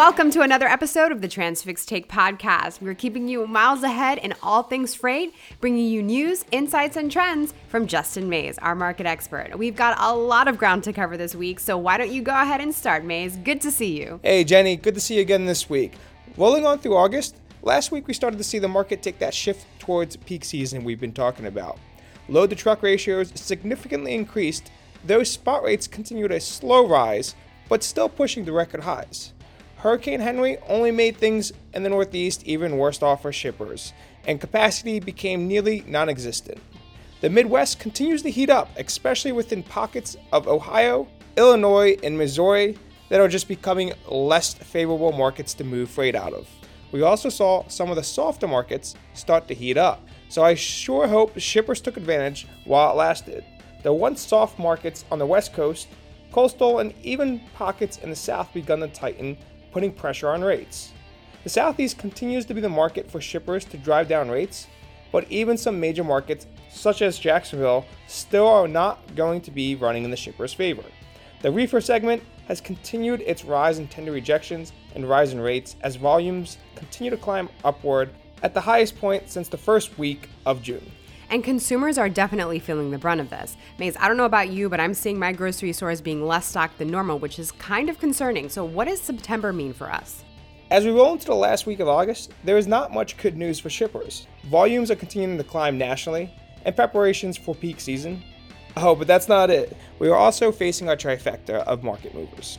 Welcome to another episode of the Transfix Take podcast. We're keeping you miles ahead in all things freight, bringing you news, insights, and trends from Justin Mays, our market expert. We've got a lot of ground to cover this week, so why don't you go ahead and start, Mays? Good to see you. Hey, Jenny, good to see you again this week. Rolling on through August, last week we started to see the market take that shift towards peak season we've been talking about. Load to truck ratios significantly increased, though spot rates continued a slow rise, but still pushing the record highs. Hurricane Henry only made things in the Northeast even worse off for shippers, and capacity became nearly non existent. The Midwest continues to heat up, especially within pockets of Ohio, Illinois, and Missouri that are just becoming less favorable markets to move freight out of. We also saw some of the softer markets start to heat up, so I sure hope shippers took advantage while it lasted. The once soft markets on the West Coast, coastal, and even pockets in the South begun to tighten putting pressure on rates. The Southeast continues to be the market for shippers to drive down rates, but even some major markets, such as Jacksonville, still are not going to be running in the shipper's favor. The reefer segment has continued its rise in tender rejections and rise in rates as volumes continue to climb upward at the highest point since the first week of June. And consumers are definitely feeling the brunt of this. Mays, I don't know about you, but I'm seeing my grocery stores being less stocked than normal, which is kind of concerning. So, what does September mean for us? As we roll into the last week of August, there is not much good news for shippers. Volumes are continuing to climb nationally, and preparations for peak season. Oh, but that's not it. We are also facing our trifecta of market movers.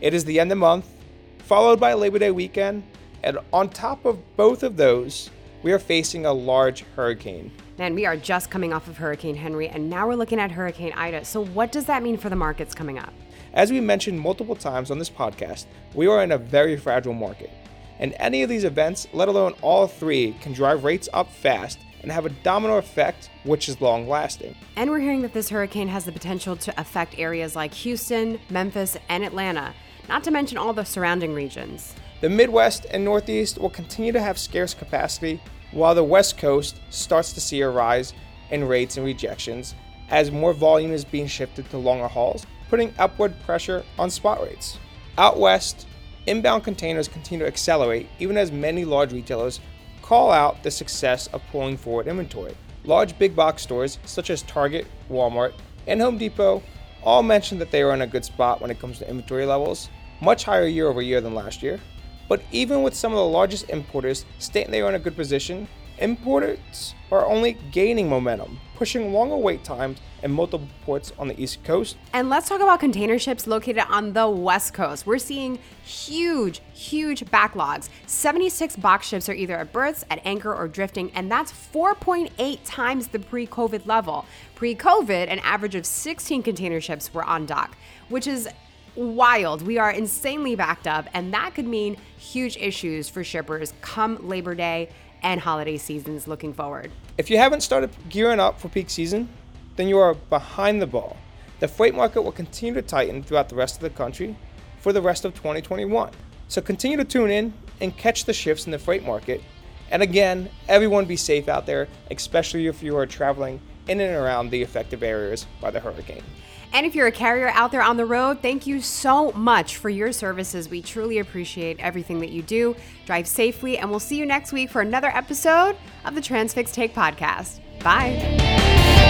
It is the end of the month, followed by Labor Day weekend, and on top of both of those, we are facing a large hurricane. Man, we are just coming off of Hurricane Henry, and now we're looking at Hurricane Ida. So, what does that mean for the markets coming up? As we mentioned multiple times on this podcast, we are in a very fragile market. And any of these events, let alone all three, can drive rates up fast and have a domino effect, which is long lasting. And we're hearing that this hurricane has the potential to affect areas like Houston, Memphis, and Atlanta, not to mention all the surrounding regions. The Midwest and Northeast will continue to have scarce capacity while the West Coast starts to see a rise in rates and rejections as more volume is being shifted to longer hauls, putting upward pressure on spot rates. Out west, inbound containers continue to accelerate even as many large retailers call out the success of pulling forward inventory. Large big box stores such as Target, Walmart, and Home Depot all mentioned that they are in a good spot when it comes to inventory levels, much higher year over year than last year. But even with some of the largest importers stating they are in a good position, importers are only gaining momentum, pushing longer wait times and multiple ports on the East Coast. And let's talk about container ships located on the West Coast. We're seeing huge, huge backlogs. 76 box ships are either at berths, at anchor, or drifting, and that's 4.8 times the pre COVID level. Pre COVID, an average of 16 container ships were on dock, which is wild. We are insanely backed up, and that could mean huge issues for shippers come Labor Day and holiday seasons looking forward. If you haven't started gearing up for peak season, then you are behind the ball. The freight market will continue to tighten throughout the rest of the country for the rest of 2021. So continue to tune in and catch the shifts in the freight market. And again, everyone be safe out there, especially if you are traveling in and around the affected areas by the hurricane. And if you're a carrier out there on the road, thank you so much for your services. We truly appreciate everything that you do. Drive safely, and we'll see you next week for another episode of the Transfix Take podcast. Bye.